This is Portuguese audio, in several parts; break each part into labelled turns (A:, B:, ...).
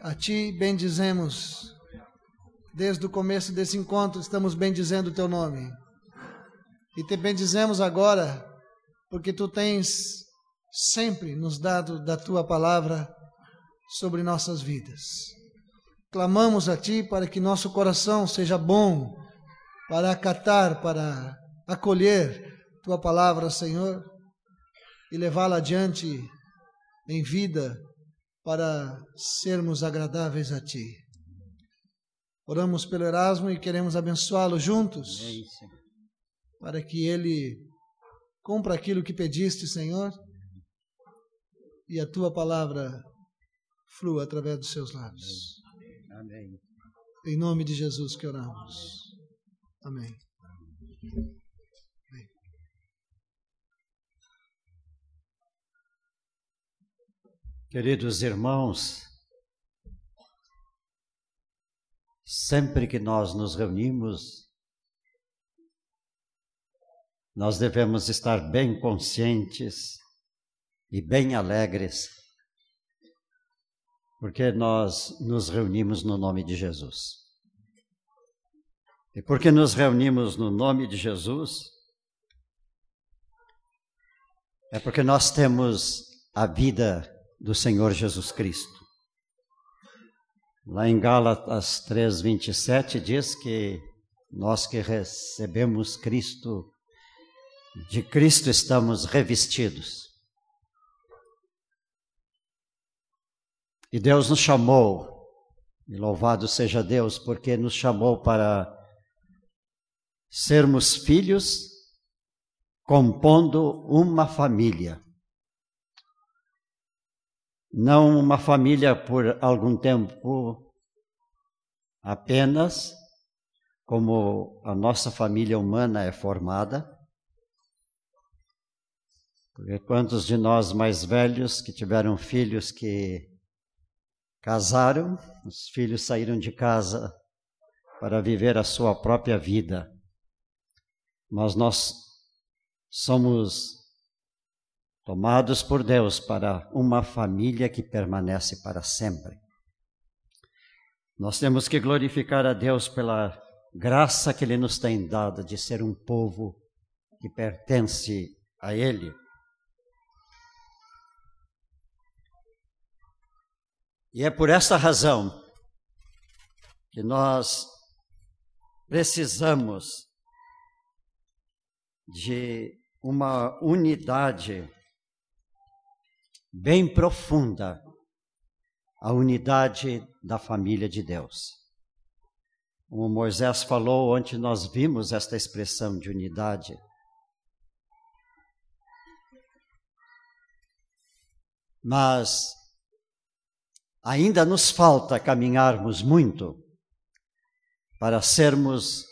A: A Ti bendizemos. Desde o começo desse encontro, estamos bendizendo o Teu nome. E te bendizemos agora, porque Tu tens sempre nos dado da Tua palavra sobre nossas vidas. Clamamos a Ti para que nosso coração seja bom para acatar, para acolher Tua palavra, Senhor, e levá-la adiante em vida para sermos agradáveis a Ti. Oramos pelo Erasmo e queremos abençoá-lo juntos, para que ele cumpra aquilo que pediste, Senhor, e a Tua palavra flua através dos seus lábios.
B: Amém.
A: Em nome de Jesus que oramos. Amém.
B: Queridos irmãos, sempre que nós nos reunimos, nós devemos estar bem conscientes e bem alegres, porque nós nos reunimos no nome de Jesus. E porque nos reunimos no nome de Jesus, é porque nós temos a vida do Senhor Jesus Cristo. Lá em Gálatas 3:27 diz que nós que recebemos Cristo, de Cristo estamos revestidos. E Deus nos chamou, e louvado seja Deus, porque nos chamou para sermos filhos compondo uma família não uma família por algum tempo apenas, como a nossa família humana é formada. Porque quantos de nós mais velhos que tiveram filhos que casaram, os filhos saíram de casa para viver a sua própria vida. Mas nós somos tomados por Deus para uma família que permanece para sempre. Nós temos que glorificar a Deus pela graça que Ele nos tem dado de ser um povo que pertence a Ele. E é por essa razão que nós precisamos de uma unidade bem profunda a unidade da família de Deus. Como Moisés falou, ontem nós vimos esta expressão de unidade. Mas ainda nos falta caminharmos muito para sermos,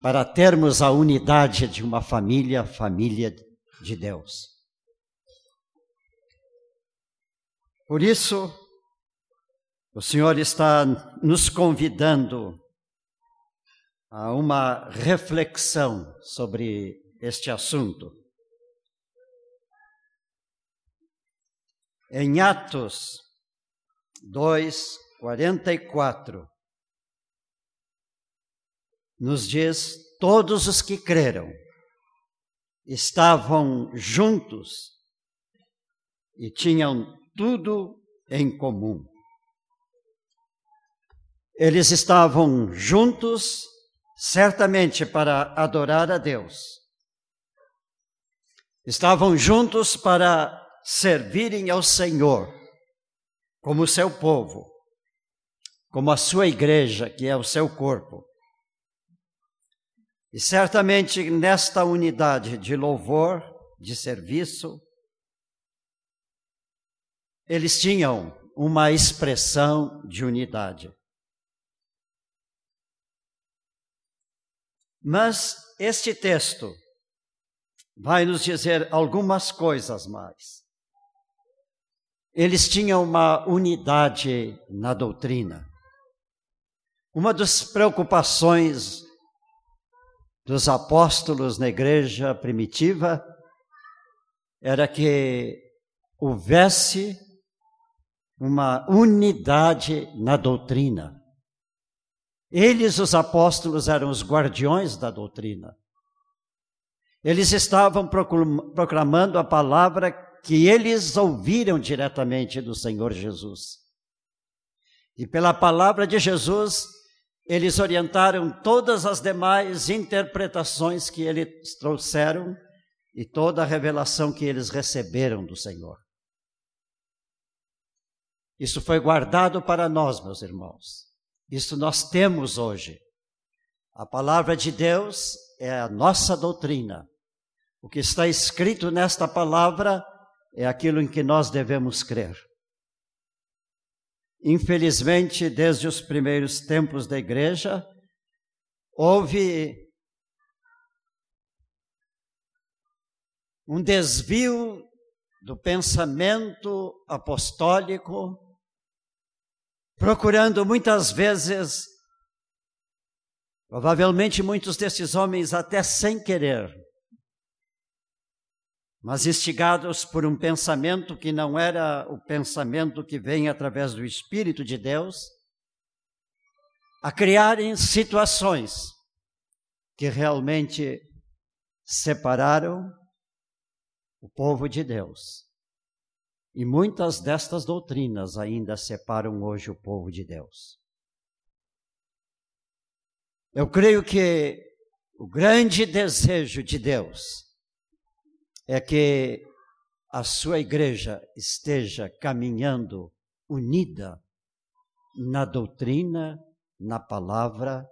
B: para termos a unidade de uma família, família de Deus. Por isso, o Senhor está nos convidando a uma reflexão sobre este assunto. Em Atos 2, 44, nos diz: todos os que creram estavam juntos e tinham tudo em comum. Eles estavam juntos, certamente para adorar a Deus. Estavam juntos para servirem ao Senhor, como seu povo, como a sua igreja, que é o seu corpo. E certamente nesta unidade de louvor, de serviço, eles tinham uma expressão de unidade. Mas este texto vai nos dizer algumas coisas mais. Eles tinham uma unidade na doutrina. Uma das preocupações dos apóstolos na igreja primitiva era que houvesse uma unidade na doutrina. Eles, os apóstolos, eram os guardiões da doutrina. Eles estavam proclamando a palavra que eles ouviram diretamente do Senhor Jesus. E pela palavra de Jesus, eles orientaram todas as demais interpretações que eles trouxeram e toda a revelação que eles receberam do Senhor. Isso foi guardado para nós, meus irmãos. Isso nós temos hoje. A palavra de Deus é a nossa doutrina. O que está escrito nesta palavra é aquilo em que nós devemos crer. Infelizmente, desde os primeiros tempos da igreja, houve um desvio do pensamento apostólico, procurando muitas vezes, provavelmente muitos desses homens até sem querer, mas instigados por um pensamento que não era o pensamento que vem através do Espírito de Deus, a criarem situações que realmente separaram o povo de Deus. E muitas destas doutrinas ainda separam hoje o povo de Deus. Eu creio que o grande desejo de Deus é que a sua igreja esteja caminhando unida na doutrina, na palavra,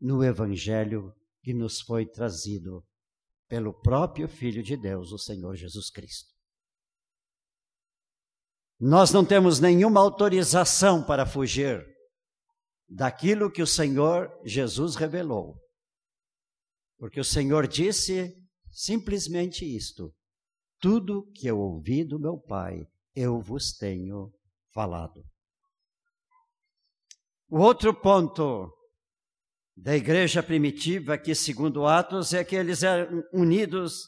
B: no evangelho que nos foi trazido pelo próprio Filho de Deus, o Senhor Jesus Cristo. Nós não temos nenhuma autorização para fugir daquilo que o Senhor Jesus revelou. Porque o Senhor disse simplesmente isto: tudo que eu ouvi do meu Pai, eu vos tenho falado. O outro ponto da igreja primitiva, que segundo Atos, é que eles eram unidos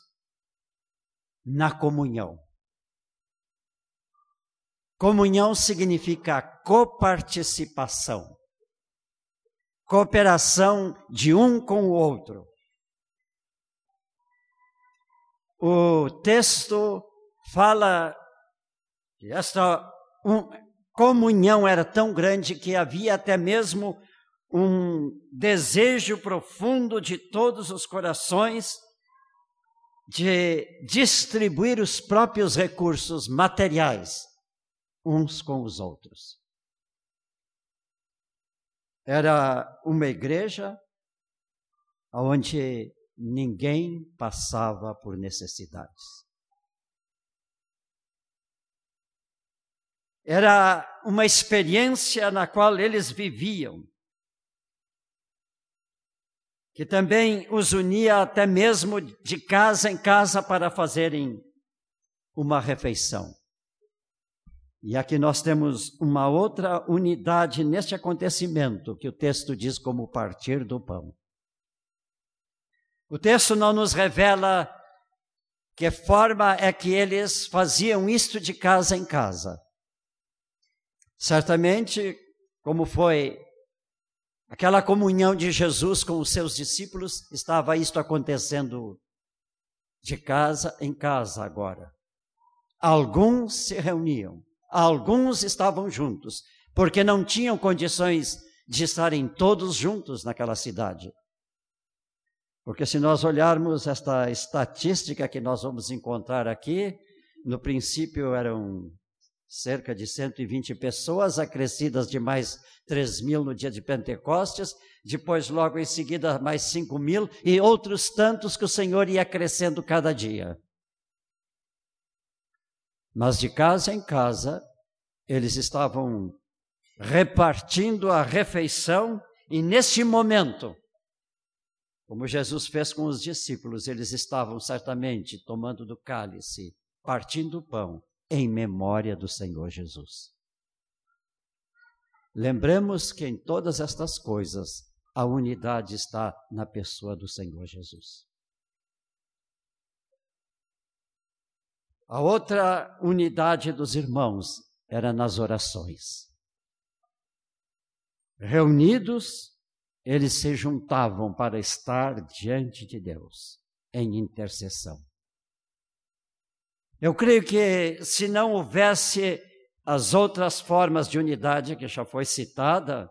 B: na comunhão. Comunhão significa coparticipação, cooperação de um com o outro. O texto fala que esta um, comunhão era tão grande que havia até mesmo um desejo profundo de todos os corações de distribuir os próprios recursos materiais uns com os outros. Era uma igreja onde ninguém passava por necessidades. Era uma experiência na qual eles viviam que também os unia até mesmo de casa em casa para fazerem uma refeição. E aqui nós temos uma outra unidade neste acontecimento que o texto diz como partir do pão. O texto não nos revela que forma é que eles faziam isto de casa em casa. Certamente, como foi Aquela comunhão de Jesus com os seus discípulos, estava isto acontecendo de casa em casa agora. Alguns se reuniam, alguns estavam juntos, porque não tinham condições de estarem todos juntos naquela cidade. Porque se nós olharmos esta estatística que nós vamos encontrar aqui, no princípio eram cerca de 120 pessoas, acrescidas de mais 3 mil no dia de Pentecostes, depois, logo em seguida, mais 5 mil, e outros tantos que o Senhor ia crescendo cada dia. Mas de casa em casa, eles estavam repartindo a refeição, e neste momento, como Jesus fez com os discípulos, eles estavam certamente tomando do cálice, partindo o pão em memória do Senhor Jesus. Lembremos que em todas estas coisas a unidade está na pessoa do Senhor Jesus. A outra unidade dos irmãos era nas orações. Reunidos, eles se juntavam para estar diante de Deus em intercessão. Eu creio que se não houvesse as outras formas de unidade que já foi citada,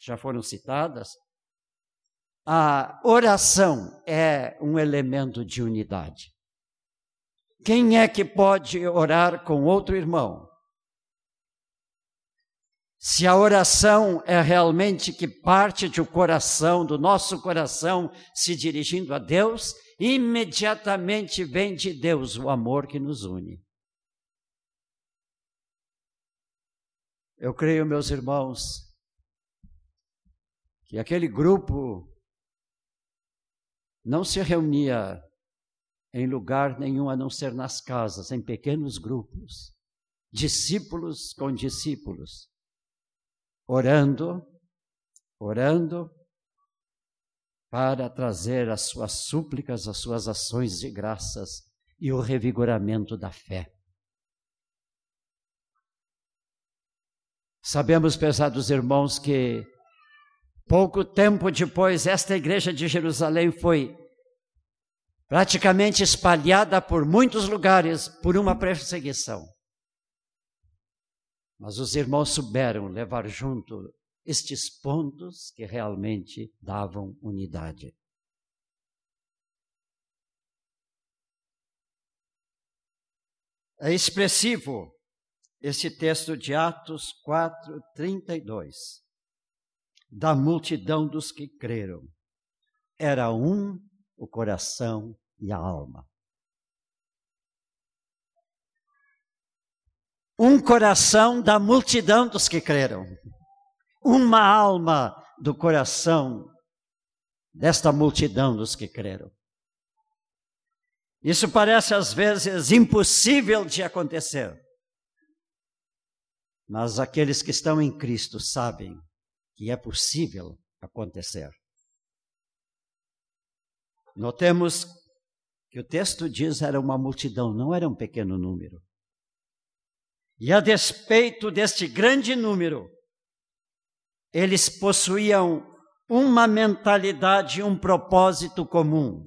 B: já foram citadas, a oração é um elemento de unidade. Quem é que pode orar com outro irmão? Se a oração é realmente que parte do coração, do nosso coração, se dirigindo a Deus, imediatamente vem de Deus o amor que nos une. Eu creio, meus irmãos, que aquele grupo não se reunia em lugar nenhum a não ser nas casas, em pequenos grupos, discípulos com discípulos, orando, orando para trazer as suas súplicas, as suas ações de graças e o revigoramento da fé. Sabemos, pesados irmãos, que pouco tempo depois esta igreja de Jerusalém foi praticamente espalhada por muitos lugares por uma perseguição. Mas os irmãos souberam levar junto estes pontos que realmente davam unidade. É expressivo esse texto de Atos 4, 32. Da multidão dos que creram, era um o coração e a alma. Um coração da multidão dos que creram uma alma do coração desta multidão dos que creram. Isso parece às vezes impossível de acontecer. Mas aqueles que estão em Cristo sabem que é possível acontecer. Notemos que o texto diz era uma multidão, não era um pequeno número. E a despeito deste grande número, eles possuíam uma mentalidade, um propósito comum.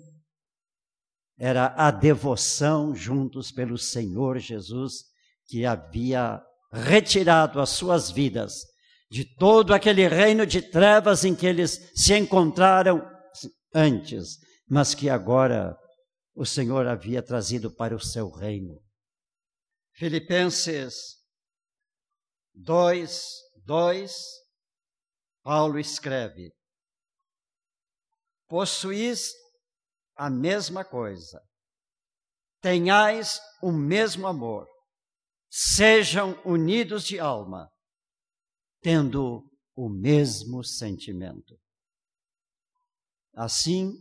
B: Era a devoção juntos pelo Senhor Jesus, que havia retirado as suas vidas de todo aquele reino de trevas em que eles se encontraram antes, mas que agora o Senhor havia trazido para o seu reino. Filipenses 2, 2 Paulo escreve: possuís a mesma coisa, tenhais o mesmo amor, sejam unidos de alma, tendo o mesmo sentimento. Assim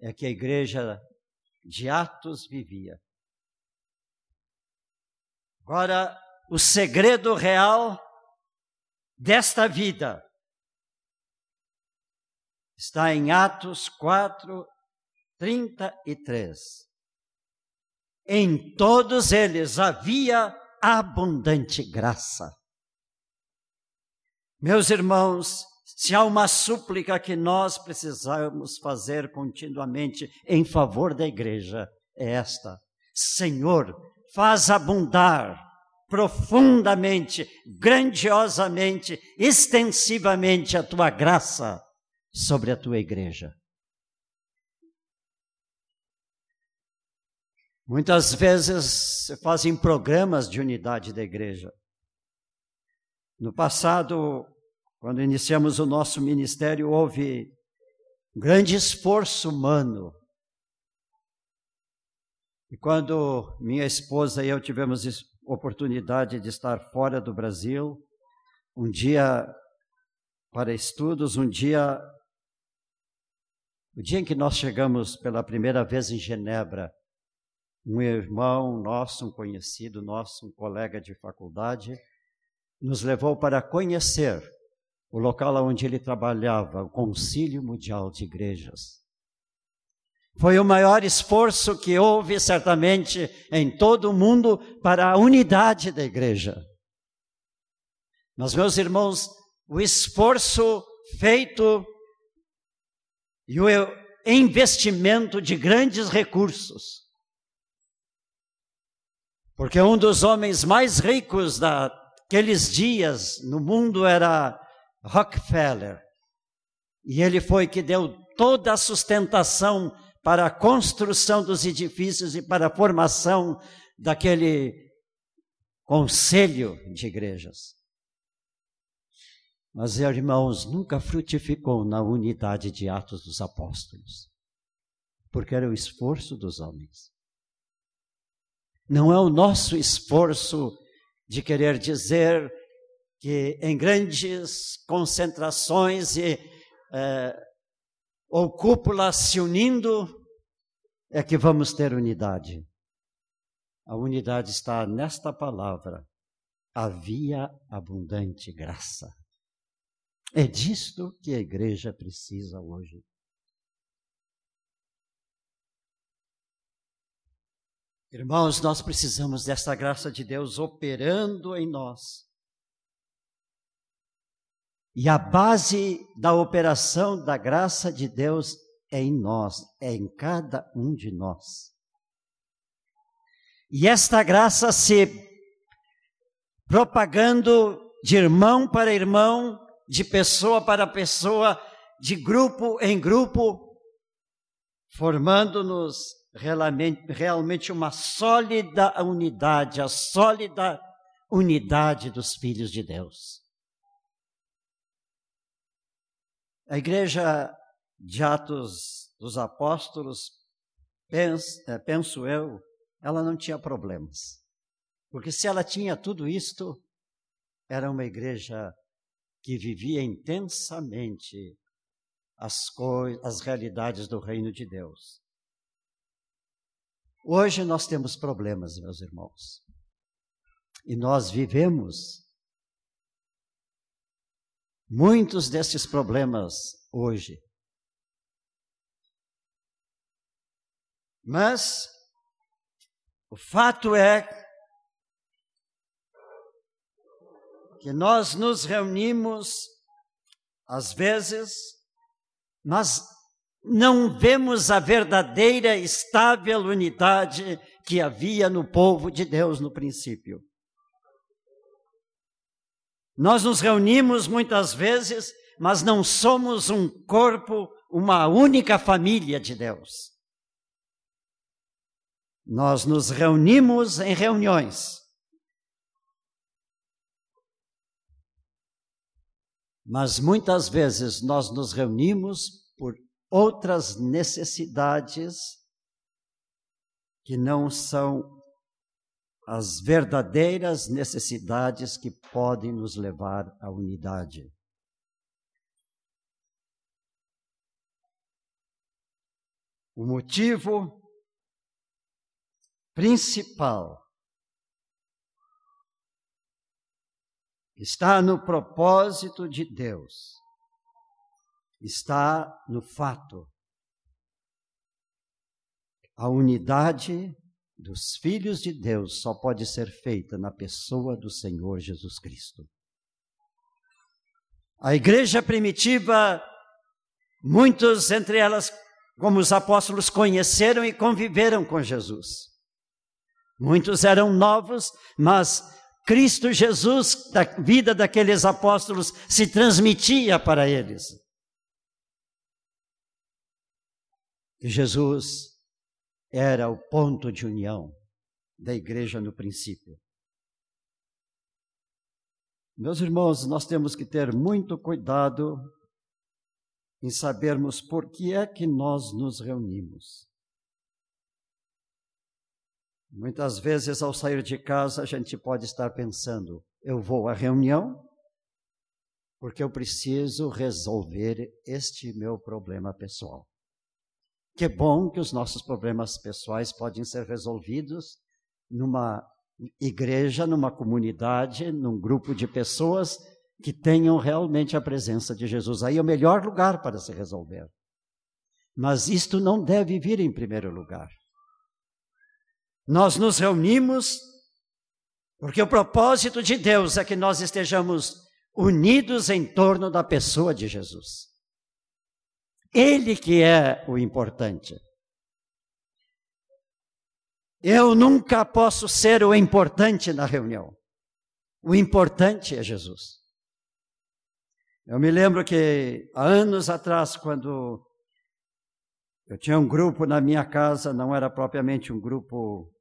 B: é que a igreja de Atos vivia. Agora, o segredo real desta vida Está em Atos 4, 33. Em todos eles havia abundante graça. Meus irmãos, se há uma súplica que nós precisamos fazer continuamente em favor da igreja, é esta: Senhor, faz abundar profundamente, grandiosamente, extensivamente a tua graça sobre a tua igreja. Muitas vezes se fazem programas de unidade da igreja. No passado, quando iniciamos o nosso ministério, houve grande esforço humano. E quando minha esposa e eu tivemos oportunidade de estar fora do Brasil, um dia para estudos, um dia o dia em que nós chegamos pela primeira vez em Genebra, um irmão nosso, um conhecido nosso, um colega de faculdade, nos levou para conhecer o local onde ele trabalhava, o Concílio Mundial de Igrejas. Foi o maior esforço que houve, certamente, em todo o mundo para a unidade da igreja. Mas, meus irmãos, o esforço feito e o investimento de grandes recursos. Porque um dos homens mais ricos daqueles dias no mundo era Rockefeller. E ele foi que deu toda a sustentação para a construção dos edifícios e para a formação daquele conselho de igrejas. Mas, irmãos, nunca frutificou na unidade de Atos dos Apóstolos, porque era o esforço dos homens. Não é o nosso esforço de querer dizer que em grandes concentrações e é, ou cúpulas se unindo é que vamos ter unidade. A unidade está nesta palavra. Havia abundante graça. É disto que a igreja precisa hoje. Irmãos, nós precisamos dessa graça de Deus operando em nós. E a base da operação da graça de Deus é em nós, é em cada um de nós. E esta graça se propagando de irmão para irmão, de pessoa para pessoa, de grupo em grupo, formando-nos realmente uma sólida unidade, a sólida unidade dos filhos de Deus. A igreja de Atos dos Apóstolos, penso, é, penso eu, ela não tinha problemas. Porque se ela tinha tudo isto, era uma igreja que vivia intensamente as, as realidades do reino de Deus. Hoje nós temos problemas, meus irmãos. E nós vivemos muitos desses problemas hoje. Mas o fato é que nós nos reunimos, às vezes, mas não vemos a verdadeira estável unidade que havia no povo de Deus no princípio. Nós nos reunimos muitas vezes, mas não somos um corpo, uma única família de Deus. Nós nos reunimos em reuniões, Mas muitas vezes nós nos reunimos por outras necessidades que não são as verdadeiras necessidades que podem nos levar à unidade. O motivo principal está no propósito de Deus, está no fato. A unidade dos filhos de Deus só pode ser feita na pessoa do Senhor Jesus Cristo. A igreja primitiva, muitos entre elas, como os apóstolos, conheceram e conviveram com Jesus. Muitos eram novos, mas Cristo Jesus, da vida daqueles apóstolos, se transmitia para eles. E Jesus era o ponto de união da igreja no princípio. Meus irmãos, nós temos que ter muito cuidado em sabermos por que é que nós nos reunimos. Muitas vezes, ao sair de casa, a gente pode estar pensando: eu vou à reunião porque eu preciso resolver este meu problema pessoal. Que bom que os nossos problemas pessoais podem ser resolvidos numa igreja, numa comunidade, num grupo de pessoas que tenham realmente a presença de Jesus. Aí é o melhor lugar para se resolver. Mas isto não deve vir em primeiro lugar. Nós nos reunimos porque o propósito de Deus é que nós estejamos unidos em torno da pessoa de Jesus. Ele que é o importante. Eu nunca posso ser o importante na reunião. O importante é Jesus. Eu me lembro que há anos atrás, quando eu tinha um grupo na minha casa, não era propriamente um grupo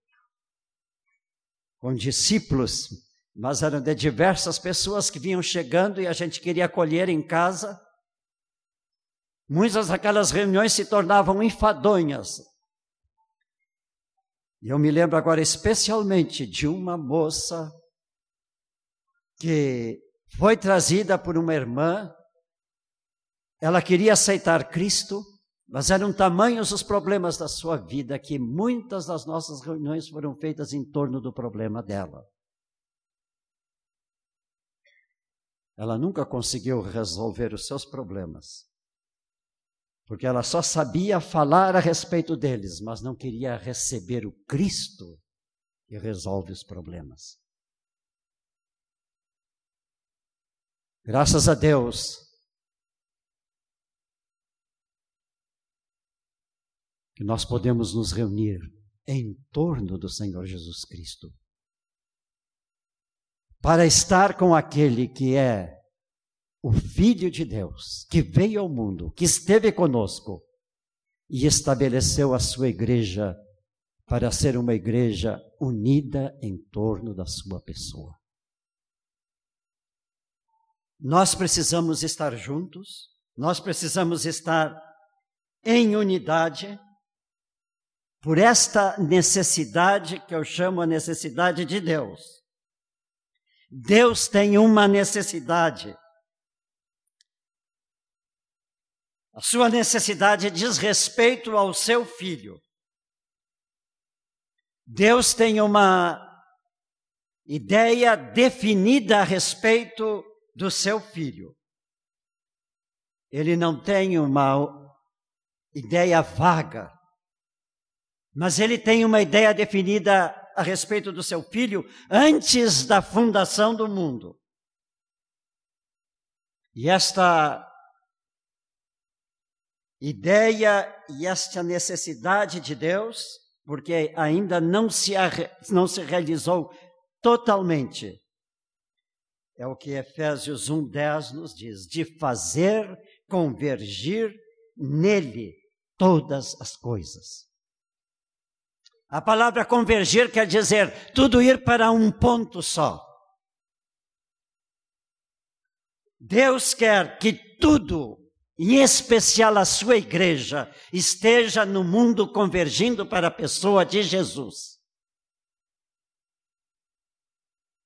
B: com discípulos, mas eram de diversas pessoas que vinham chegando e a gente queria acolher em casa. Muitas daquelas reuniões se tornavam enfadonhas, e eu me lembro agora especialmente de uma moça que foi trazida por uma irmã. Ela queria aceitar Cristo, mas eram tamanhos os problemas da sua vida que muitas das nossas reuniões foram feitas em torno do problema dela. Ela nunca conseguiu resolver os seus problemas porque ela só sabia falar a respeito deles, mas não queria receber o Cristo que resolve os problemas. Graças a Deus, que nós podemos nos reunir em torno do Senhor Jesus Cristo, para estar com aquele que é o Filho de Deus, que veio ao mundo, que esteve conosco e estabeleceu a sua igreja para ser uma igreja unida em torno da sua pessoa. Nós precisamos estar juntos, nós precisamos estar em unidade, por esta necessidade que eu chamo a necessidade de Deus. Deus tem uma necessidade A sua necessidade diz respeito ao seu filho. Deus tem uma ideia definida a respeito do seu filho. Ele não tem uma ideia vaga, mas ele tem uma ideia definida a respeito do seu filho antes da fundação do mundo. E esta ideia e esta necessidade de Deus, porque ainda não se, não se realizou totalmente. É o que Efésios 1,10 nos diz: de fazer convergir nele todas as coisas. A palavra convergir quer dizer tudo ir para um ponto só. Deus quer que tudo em especial a sua igreja, esteja no mundo convergindo para a pessoa de Jesus.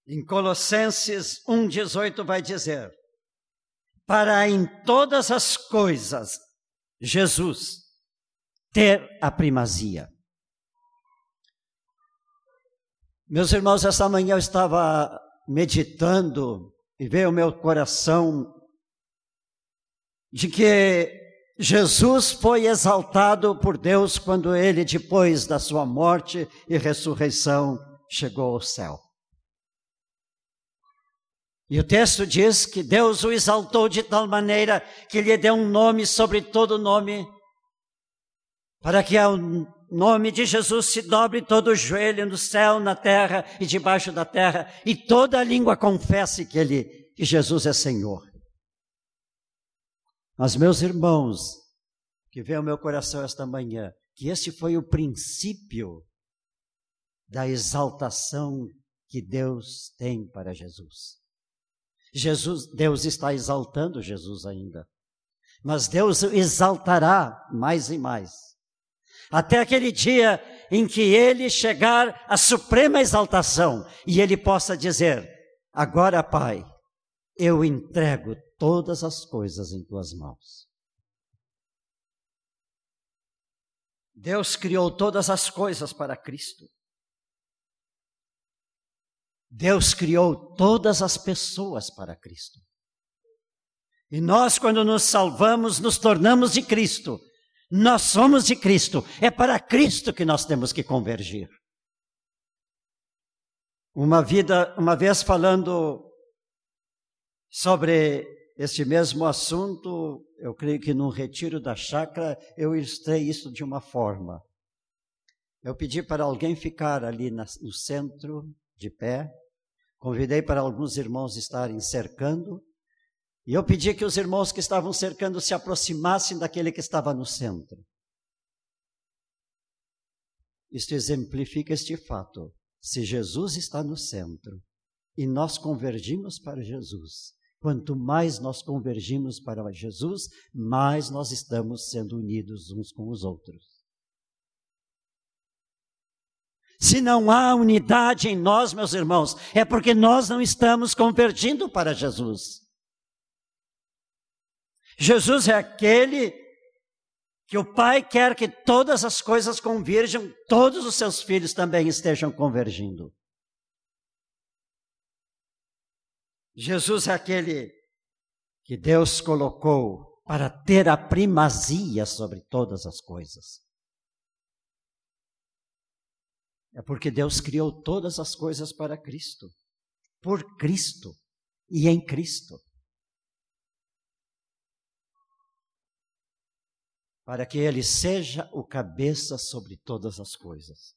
B: Em Colossenses 1,18 vai dizer: para em todas as coisas Jesus ter a primazia. Meus irmãos, esta manhã eu estava meditando e veio ao meu coração de que Jesus foi exaltado por Deus quando ele, depois da sua morte e ressurreição, chegou ao céu. E o texto diz que Deus o exaltou de tal maneira que lhe deu um nome sobre todo nome, para que ao nome de Jesus se dobre todo o joelho no céu, na terra e debaixo da terra, e toda a língua confesse que ele, que Jesus é Senhor. Mas, meus irmãos, que vem ao meu coração esta manhã, que esse foi o princípio da exaltação que Deus tem para Jesus. Jesus, Deus está exaltando Jesus ainda. Mas Deus exaltará mais e mais. Até aquele dia em que ele chegar à suprema exaltação e ele possa dizer: Agora, Pai, eu entrego todas as coisas em tuas mãos. Deus criou todas as coisas para Cristo. Deus criou todas as pessoas para Cristo. E nós, quando nos salvamos, nos tornamos de Cristo. Nós somos de Cristo. É para Cristo que nós temos que convergir. Uma vida, uma vez falando Sobre este mesmo assunto, eu creio que no retiro da chácara eu ilustrei isso de uma forma. Eu pedi para alguém ficar ali no centro, de pé, convidei para alguns irmãos estarem cercando, e eu pedi que os irmãos que estavam cercando se aproximassem daquele que estava no centro. Isto exemplifica este fato. Se Jesus está no centro e nós convergimos para Jesus, quanto mais nós convergimos para Jesus, mais nós estamos sendo unidos uns com os outros. Se não há unidade em nós, meus irmãos, é porque nós não estamos convergindo para Jesus. Jesus é aquele que o Pai quer que todas as coisas converjam, todos os seus filhos também estejam convergindo. Jesus é aquele que Deus colocou para ter a primazia sobre todas as coisas. É porque Deus criou todas as coisas para Cristo, por Cristo e em Cristo. para que ele seja o cabeça sobre todas as coisas.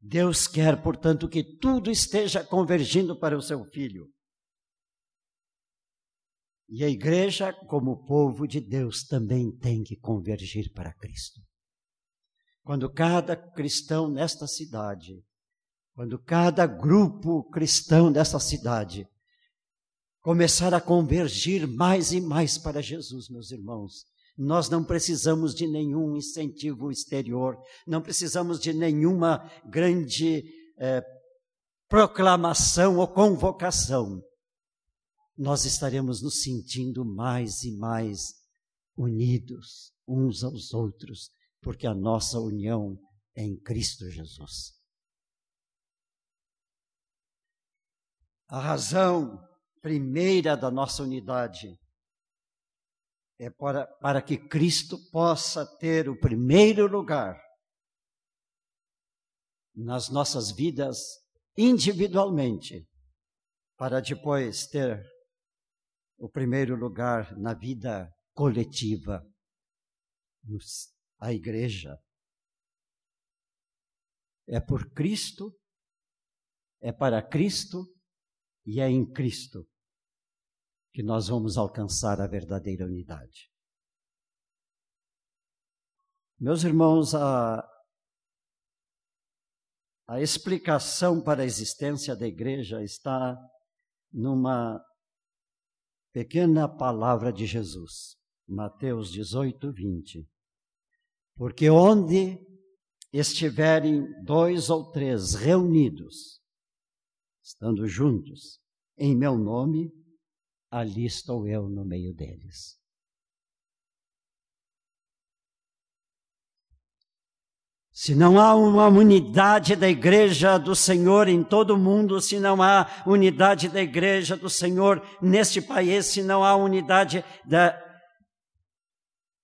B: Deus quer, portanto, que tudo esteja convergindo para o seu filho. E a igreja, como povo de Deus, também tem que convergir para Cristo. Quando cada cristão nesta cidade, quando cada grupo cristão desta cidade começar a convergir mais e mais para Jesus, meus irmãos, nós não precisamos de nenhum incentivo exterior, não precisamos de nenhuma grande eh, proclamação ou convocação. Nós estaremos nos sentindo mais e mais unidos uns aos outros, porque a nossa união é em Cristo Jesus. A razão primeira da nossa unidade é para, para que Cristo possa ter o primeiro lugar nas nossas vidas individualmente, para depois ter o primeiro lugar na vida coletiva, a igreja. É por Cristo, é para Cristo e é em Cristo que nós vamos alcançar a verdadeira unidade. Meus irmãos, a, a explicação para a existência da igreja está numa pequena palavra de Jesus, Mateus 18, 20. Porque onde estiverem dois ou três reunidos, estando juntos, em meu nome, ali estou eu no meio deles. Se não há uma unidade da igreja do Senhor em todo o mundo, se não há unidade da igreja do Senhor neste país, se não há unidade da,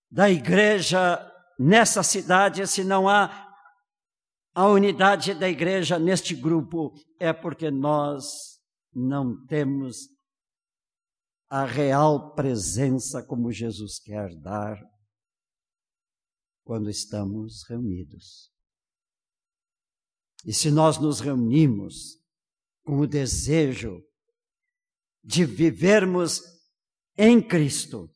B: da igreja nessa cidade, se não há a unidade da igreja neste grupo, é porque nós não temos a real presença como Jesus quer dar quando estamos reunidos. E se nós nos reunimos com o desejo de vivermos em Cristo,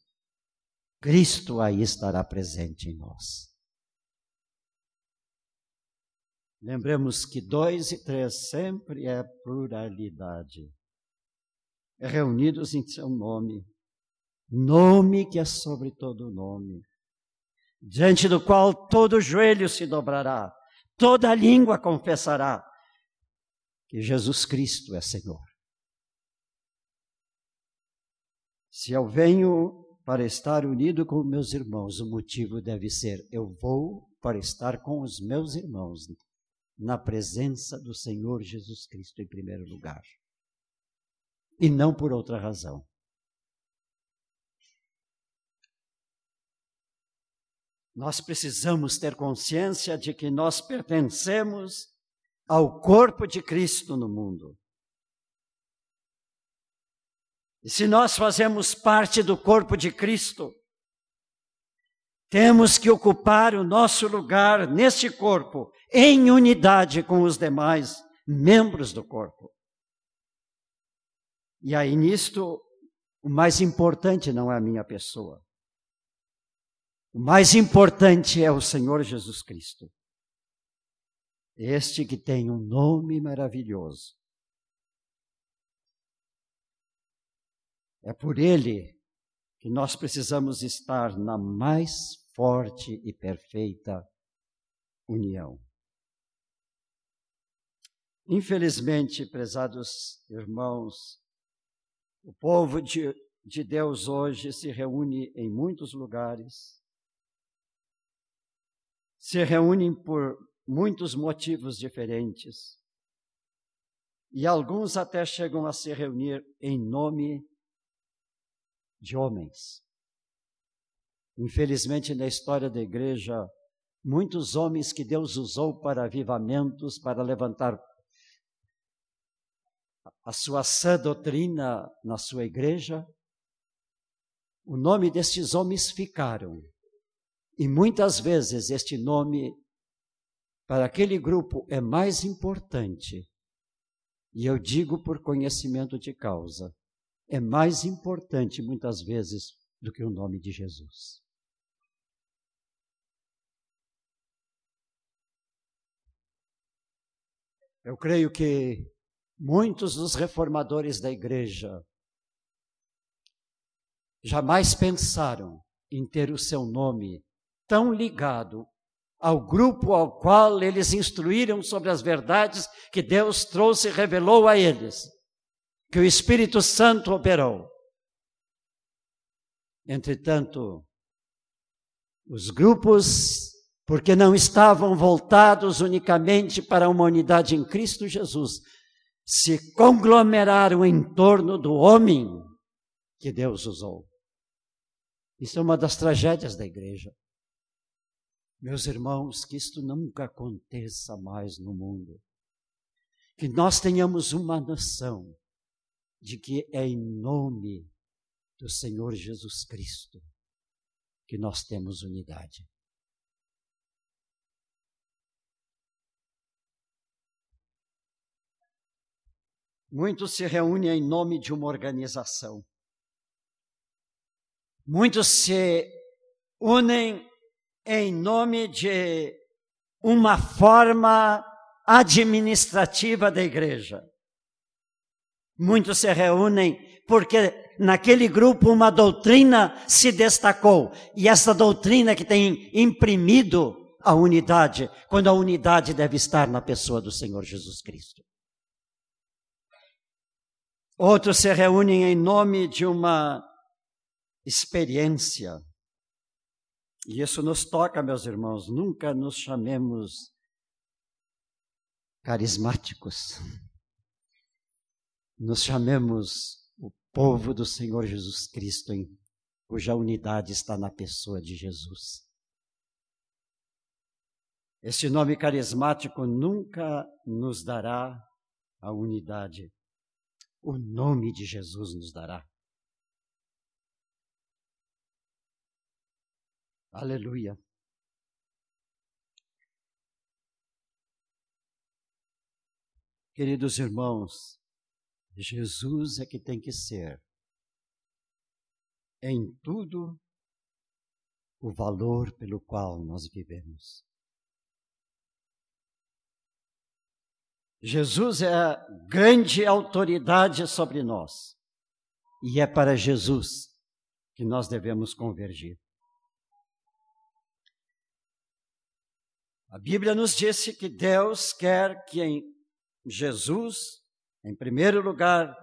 B: Cristo aí estará presente em nós. Lembremos que dois e três sempre é pluralidade reunidos em seu nome, nome que é sobre todo nome, diante do qual todo joelho se dobrará, toda língua confessará que Jesus Cristo é Senhor. Se eu venho para estar unido com meus irmãos, o motivo deve ser: eu vou para estar com os meus irmãos na presença do Senhor Jesus Cristo em primeiro lugar e não por outra razão. Nós precisamos ter consciência de que nós pertencemos ao corpo de Cristo no mundo. E se nós fazemos parte do corpo de Cristo, temos que ocupar o nosso lugar neste corpo, em unidade com os demais membros do corpo. E aí nisto, o mais importante não é a minha pessoa. O mais importante é o Senhor Jesus Cristo. Este que tem um nome maravilhoso. É por ele que nós precisamos estar na mais forte e perfeita união. Infelizmente, prezados irmãos, o povo de, de Deus hoje se reúne em muitos lugares, se reúnem por muitos motivos diferentes, e alguns até chegam a se reunir em nome de homens. Infelizmente, na história da igreja, muitos homens que Deus usou para avivamentos, para levantar a sua sã doutrina na sua igreja, o nome destes homens ficaram. E muitas vezes este nome, para aquele grupo, é mais importante. E eu digo por conhecimento de causa, é mais importante muitas vezes do que o nome de Jesus. Eu creio que muitos dos reformadores da igreja jamais pensaram em ter o seu nome tão ligado ao grupo ao qual eles instruíram sobre as verdades que Deus trouxe e revelou a eles, que o Espírito Santo operou. Entretanto, os grupos porque não estavam voltados unicamente para uma unidade em Cristo Jesus, se conglomeraram em torno do homem que Deus usou. Isso é uma das tragédias da igreja. Meus irmãos, que isto nunca aconteça mais no mundo. Que nós tenhamos uma noção de que é em nome do Senhor Jesus Cristo que nós temos unidade. Muitos se reúnem em nome de uma organização. Muitos se unem em nome de uma forma administrativa da igreja. Muitos se reúnem porque naquele grupo uma doutrina se destacou, e essa doutrina que tem imprimido a unidade, quando a unidade deve estar na pessoa do Senhor Jesus Cristo. Outros se reúnem em nome de uma experiência. E isso nos toca, meus irmãos, nunca nos chamemos carismáticos. Nos chamemos o povo do Senhor Jesus Cristo, em cuja unidade está na pessoa de Jesus. Este nome carismático nunca nos dará a unidade o nome de Jesus nos dará. Aleluia. Queridos irmãos, Jesus é que tem que ser, em tudo, o valor pelo qual nós vivemos. Jesus é a grande autoridade sobre nós. E é para Jesus que nós devemos convergir. A Bíblia nos disse que Deus quer que em Jesus, em primeiro lugar,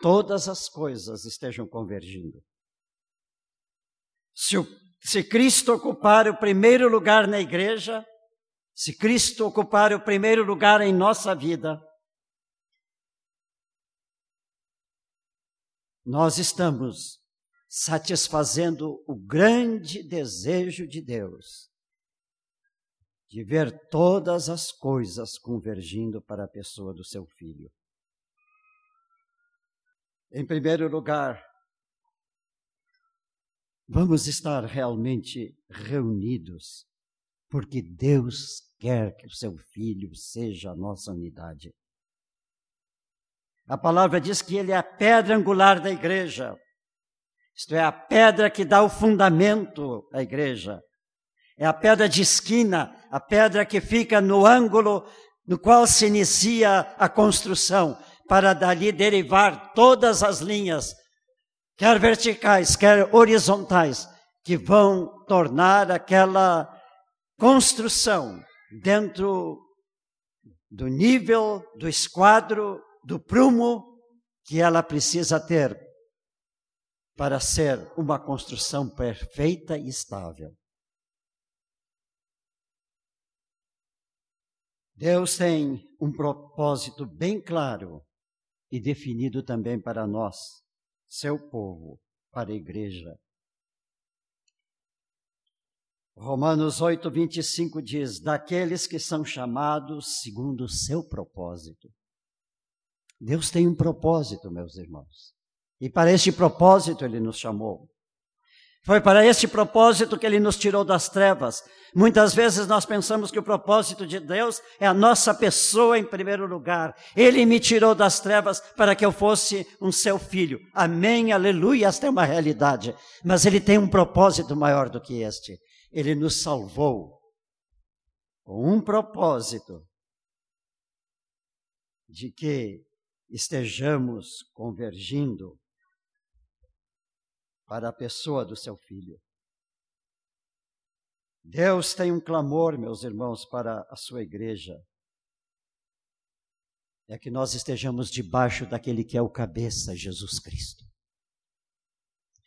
B: todas as coisas estejam convergindo. Se, o, se Cristo ocupar o primeiro lugar na igreja, se Cristo ocupar o primeiro lugar em nossa vida, nós estamos satisfazendo o grande desejo de Deus de ver todas as coisas convergindo para a pessoa do seu filho. Em primeiro lugar, vamos estar realmente reunidos, porque Deus quer que o seu filho seja a nossa unidade. A palavra diz que ele é a pedra angular da igreja. Isto é, a pedra que dá o fundamento à igreja. É a pedra de esquina, a pedra que fica no ângulo no qual se inicia a construção, para dali derivar todas as linhas, quer verticais, quer horizontais, que vão tornar aquela construção dentro do nível, do esquadro, do prumo que ela precisa ter para ser uma construção perfeita e estável. Deus tem um propósito bem claro e definido também para nós, seu povo, para a igreja. Romanos 8, 25 diz: Daqueles que são chamados segundo o seu propósito. Deus tem um propósito, meus irmãos. E para este propósito ele nos chamou. Foi para esse propósito que ele nos tirou das trevas. Muitas vezes nós pensamos que o propósito de Deus é a nossa pessoa em primeiro lugar. Ele me tirou das trevas para que eu fosse um seu filho. Amém, aleluia, esta é uma realidade. Mas ele tem um propósito maior do que este. Ele nos salvou com um propósito de que estejamos convergindo para a pessoa do seu filho. Deus tem um clamor, meus irmãos, para a sua igreja. É que nós estejamos debaixo daquele que é o cabeça, Jesus Cristo.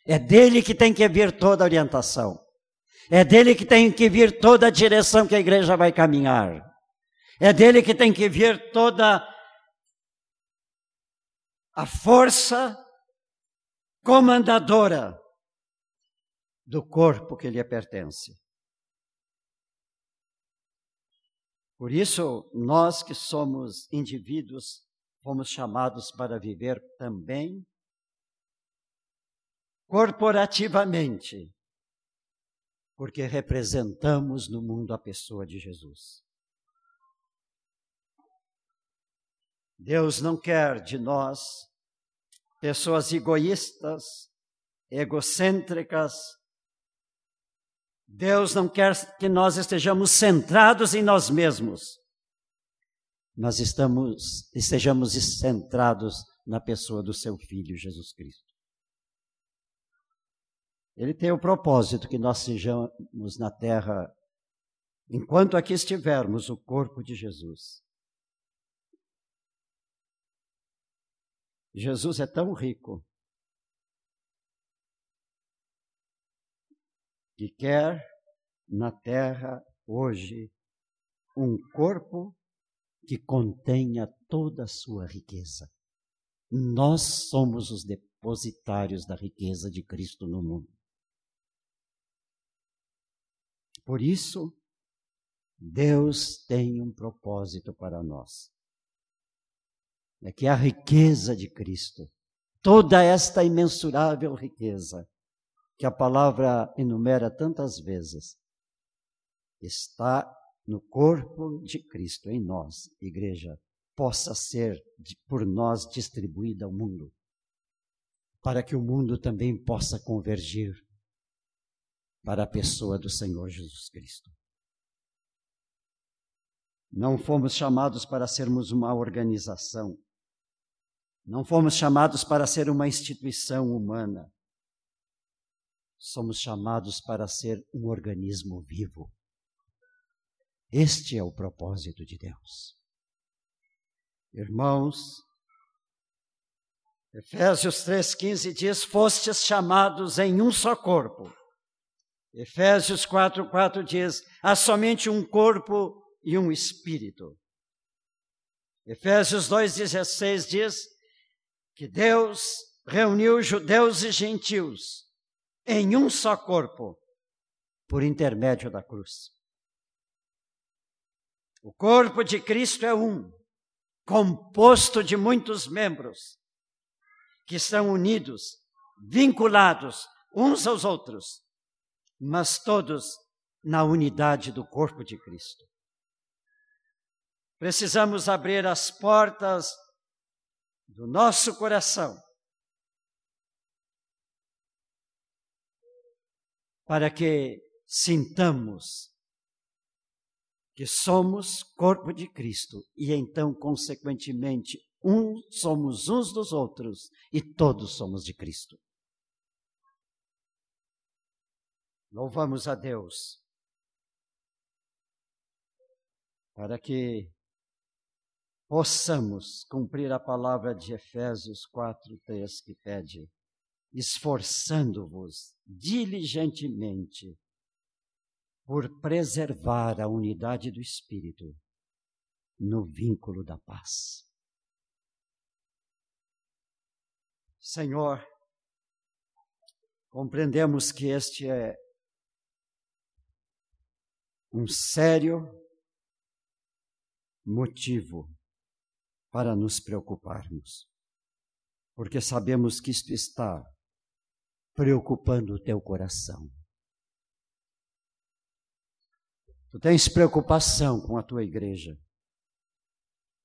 B: É dele que tem que vir toda a orientação. É dele que tem que vir toda a direção que a igreja vai caminhar. É dele que tem que vir toda a força comandadora do corpo que lhe pertence. Por isso, nós que somos indivíduos, fomos chamados para viver também corporativamente, porque representamos no mundo a pessoa de Jesus. Deus não quer de nós pessoas egoístas, egocêntricas. Deus não quer que nós estejamos centrados em nós mesmos. Nós estamos, estejamos centrados na pessoa do seu Filho Jesus Cristo. Ele tem o propósito que nós sejamos na terra, enquanto aqui estivermos, o corpo de Jesus. Jesus é tão rico que quer na terra hoje um corpo que contenha toda a sua riqueza. Nós somos os depositários da riqueza de Cristo no mundo. Por isso, Deus tem um propósito para nós. É que a riqueza de Cristo, toda esta imensurável riqueza, que a palavra enumera tantas vezes, está no corpo de Cristo, em nós, igreja, possa ser por nós distribuída ao mundo, para que o mundo também possa convergir para a pessoa do Senhor Jesus Cristo. Não fomos chamados para sermos uma organização, não fomos chamados para ser uma instituição humana. Somos chamados para ser um organismo vivo. Este é o propósito de Deus. Irmãos, Efésios 3,15 diz: Fostes chamados em um só corpo. Efésios 4,4 diz: Há somente um corpo e um espírito. Efésios 2,16 diz: que Deus reuniu judeus e gentios em um só corpo por intermédio da cruz. O corpo de Cristo é um, composto de muitos membros, que estão unidos, vinculados uns aos outros, mas todos na unidade do corpo de Cristo. Precisamos abrir as portas do nosso coração para que sintamos que somos corpo de Cristo e então, consequentemente, um somos uns dos outros e todos somos de Cristo. Louvamos a Deus para que possamos cumprir a palavra de Efésios 4, 3 que pede, esforçando-vos diligentemente por preservar a unidade do Espírito no vínculo da paz. Senhor, compreendemos que este é um sério motivo para nos preocuparmos, porque sabemos que isto está preocupando o teu coração. Tu tens preocupação com a tua igreja,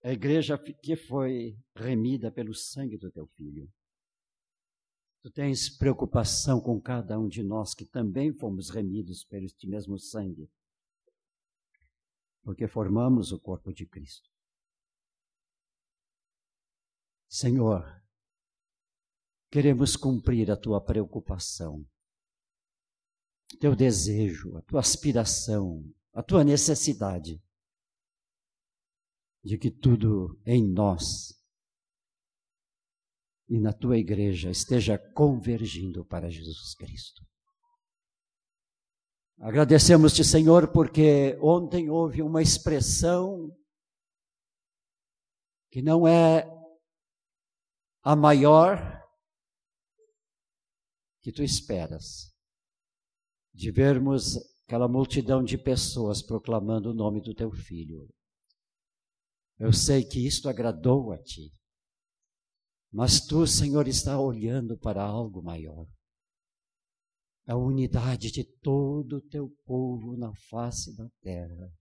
B: a igreja que foi remida pelo sangue do teu filho. Tu tens preocupação com cada um de nós que também fomos remidos por este mesmo sangue porque formamos o corpo de Cristo. Senhor, queremos cumprir a tua preocupação, teu desejo, a tua aspiração, a tua necessidade de que tudo em nós e na tua igreja esteja convergindo para Jesus Cristo. Agradecemos-te, Senhor, porque ontem houve uma expressão que não é a maior que tu esperas, de vermos aquela multidão de pessoas proclamando o nome do teu filho. Eu sei que isto agradou a ti, mas tu, Senhor, está olhando para algo maior a unidade de todo o teu povo na face da terra,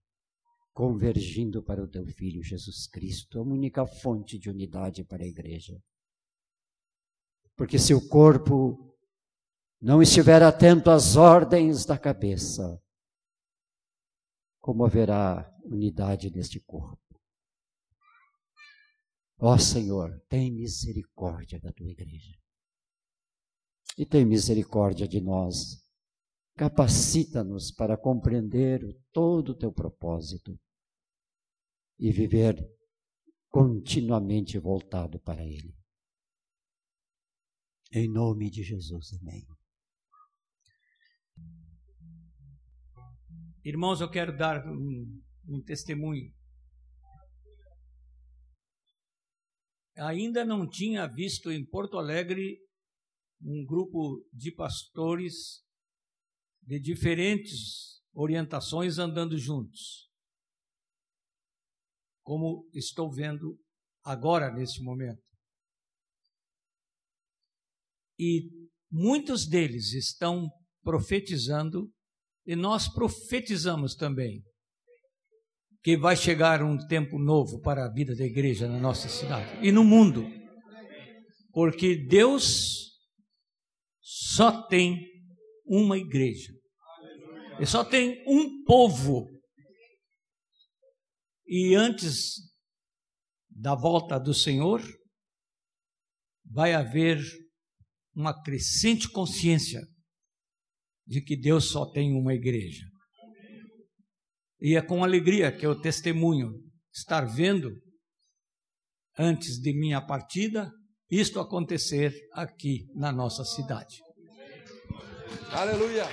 B: convergindo para o teu Filho Jesus Cristo, a única fonte de unidade para a igreja. Porque se o corpo não estiver atento às ordens da cabeça, como haverá unidade neste corpo? Ó Senhor, tem misericórdia da tua igreja e tem misericórdia de nós. Capacita-nos para compreender todo o teu propósito e viver continuamente voltado para Ele. Em nome de Jesus, amém.
C: Irmãos, eu quero dar um, um testemunho. Ainda não tinha visto em Porto Alegre um grupo de pastores de diferentes orientações andando juntos. Como estou vendo agora, nesse momento. E muitos deles estão profetizando, e nós profetizamos também, que vai chegar um tempo novo para a vida da igreja na nossa cidade e no mundo. Porque Deus só tem uma igreja. E só tem um povo. E antes da volta do Senhor, vai haver uma crescente consciência de que Deus só tem uma igreja. E é com alegria que eu testemunho estar vendo, antes de minha partida, isto acontecer aqui na nossa cidade.
D: Aleluia.